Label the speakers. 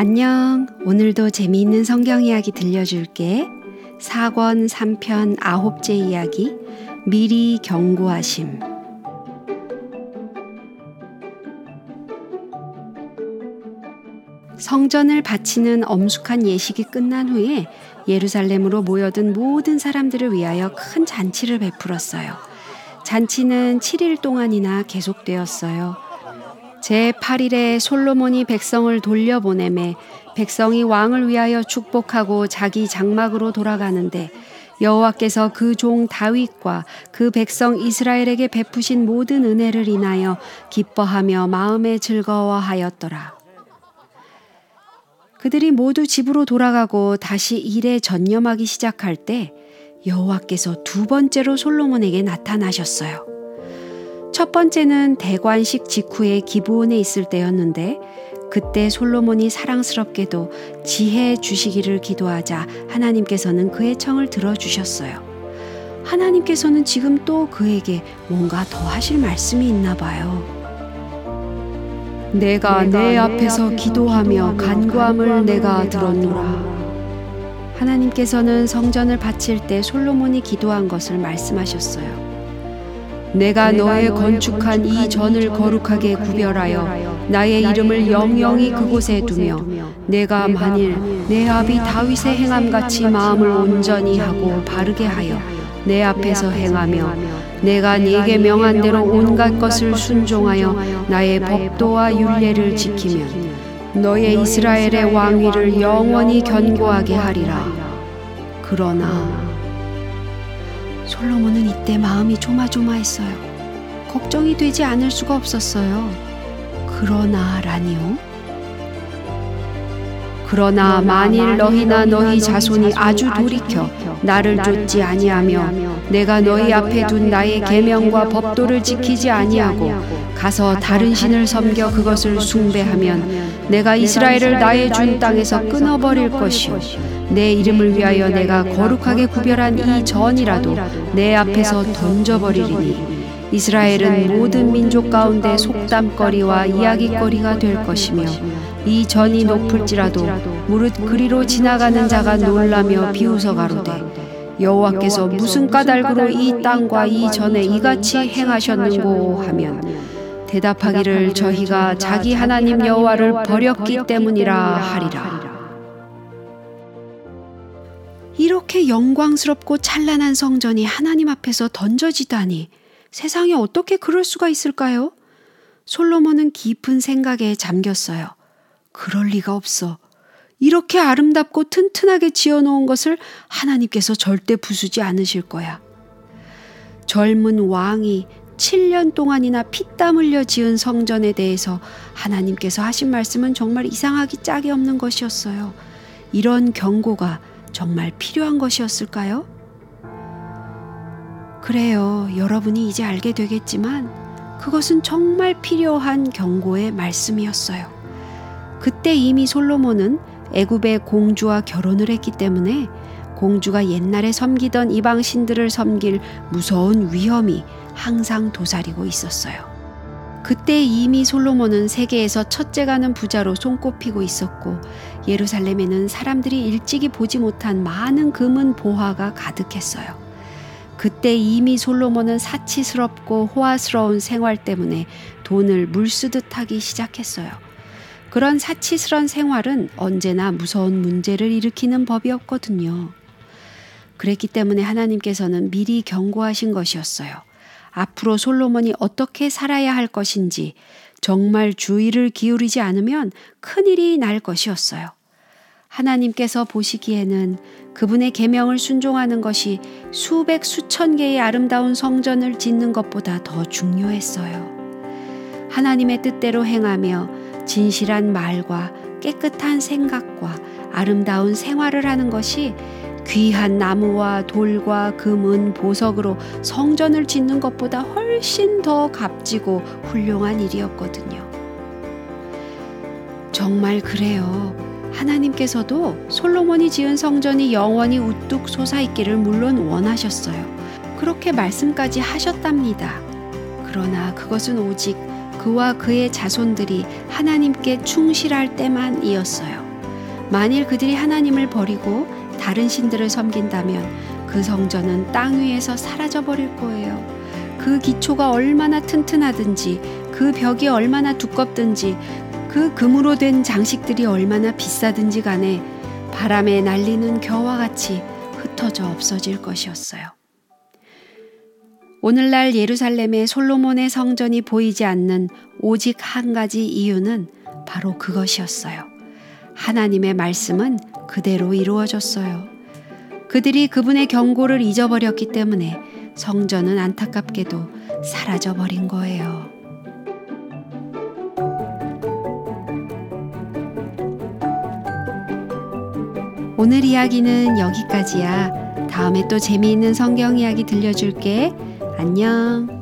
Speaker 1: 안녕. 오늘도 재미있는 성경 이야기 들려줄게. 4권 3편 아홉째 이야기. 미리 경고하심. 성전을 바치는 엄숙한 예식이 끝난 후에 예루살렘으로 모여든 모든 사람들을 위하여 큰 잔치를 베풀었어요. 잔치는 7일 동안이나 계속되었어요. 제8일에 솔로몬이 백성을 돌려보내매 백성이 왕을 위하여 축복하고 자기 장막으로 돌아가는데 여호와께서 그 종 다윗과 그 백성 이스라엘에게 베푸신 모든 은혜를 인하여 기뻐하며 마음에 즐거워하였더라. 그들이 모두 집으로 돌아가고 다시 일에 전념하기 시작할 때 여호와께서 두 번째로 솔로몬에게 나타나셨어요. 첫 번째는 대관식 직후에 기브온에 있을 때였는데 그때 솔로몬이 사랑스럽게도 지혜 주시기를 기도하자 하나님께서는 그의 청을 들어주셨어요. 하나님께서는 지금 또 그에게 뭔가 더 하실 말씀이 있나 봐요. 내가, 내가 내 앞에서 기도하며 간구함을 내가 들었노라. 하나님께서는 성전을 바칠 때 솔로몬이 기도한 것을 말씀하셨어요. 내가 너의 건축한 이 전을 거룩하게 구별하여 나의 이름을 영영히 그곳에 두며 내가 만일 내 아비 다윗의 행함같이 마음을 온전히 하고 바르게 하여 내 앞에서 행하며 내가 네게 명한 대로 온갖 것을 순종하여 나의 법도와 율례를 지키면 너의 이스라엘의 왕위를 영원히 견고하게 하리라. 그러나 솔로몬은 이때 마음이 조마조마했어요. 걱정이 되지 않을 수가 없었어요. 그러나라니요? 그러나 만일 너희나 너희 자손이 아주 돌이켜 나를 쫓지 아니하며 내가 너희 앞에 둔 나의 계명과 법도를 지키지 아니하고 가서 다른 신을 섬겨 그것을 숭배하면 내가 이스라엘을 나의 준 땅에서 끊어버릴 것이요 내 이름을 위하여 내가 거룩하게 구별한 이 전이라도 내 앞에서 던져버리리니 이스라엘은 모든 민족 가운데 속담거리와 이야기거리가 될 것이며 이 전이 높을지라도 무릇 그리로 지나가는 자가 놀라며 비웃어 가로되 여호와께서 무슨 까닭으로 이 땅과 이 전에 이같이 행하셨는고 하면 대답하기를 저희가 자기 하나님 여호와를 버렸기 때문이라 하리라. 이렇게 영광스럽고 찬란한 성전이 하나님 앞에서 던져지다니 세상에 어떻게 그럴 수가 있을까요? 솔로몬은 깊은 생각에 잠겼어요. 그럴 리가 없어. 이렇게 아름답고 튼튼하게 지어놓은 것을 하나님께서 절대 부수지 않으실 거야. 젊은 왕이 7년 동안이나 피땀 흘려 지은 성전에 대해서 하나님께서 하신 말씀은 정말 이상하기 짝이 없는 것이었어요. 이런 경고가 정말 필요한 것이었을까요? 그래요. 여러분이 이제 알게 되겠지만 그것은 정말 필요한 경고의 말씀이었어요. 그때 이미 솔로몬은 애굽의 공주와 결혼을 했기 때문에 공주가 옛날에 섬기던 이방 신들을 섬길 무서운 위험이 항상 도사리고 있었어요. 그때 이미 솔로몬은 세계에서 첫째 가는 부자로 손꼽히고 있었고 예루살렘에는 사람들이 일찍이 보지 못한 많은 금은 보화가 가득했어요. 그때 이미 솔로몬은 사치스럽고 호화스러운 생활 때문에 돈을 물쓰듯 하기 시작했어요. 그런 사치스런 생활은 언제나 무서운 문제를 일으키는 법이었거든요. 그랬기 때문에 하나님께서는 미리 경고하신 것이었어요. 앞으로 솔로몬이 어떻게 살아야 할 것인지 정말 주의를 기울이지 않으면 큰일이 날 것이었어요. 하나님께서 보시기에는 그분의 계명을 순종하는 것이 수백 수천 개의 아름다운 성전을 짓는 것보다 더 중요했어요. 하나님의 뜻대로 행하며 진실한 말과 깨끗한 생각과 아름다운 생활을 하는 것이 귀한 나무와 돌과 금은 보석으로 성전을 짓는 것보다 훨씬 더 값지고 훌륭한 일이었거든요. 정말 그래요. 하나님께서도 솔로몬이 지은 성전이 영원히 우뚝 솟아있기를 물론 원하셨어요. 그렇게 말씀까지 하셨답니다. 그러나 그것은 오직 그와 그의 자손들이 하나님께 충실할 때만이었어요. 만일 그들이 하나님을 버리고 다른 신들을 섬긴다면 그 성전은 땅 위에서 사라져 버릴 거예요. 그 기초가 얼마나 튼튼하든지 그 벽이 얼마나 두껍든지 그 금으로 된 장식들이 얼마나 비싸든지 간에 바람에 날리는 겨와 같이 흩어져 없어질 것이었어요. 오늘날 예루살렘의 솔로몬의 성전이 보이지 않는 오직 한 가지 이유는 바로 그것이었어요. 하나님의 말씀은 그대로 이루어졌어요. 그들이 그분의 경고를 잊어버렸기 때문에 성전은 안타깝게도 사라져 버린 거예요. 오늘 이야기는 여기까지야. 다음에 또 재미있는 성경 이야기 들려줄게. 안녕.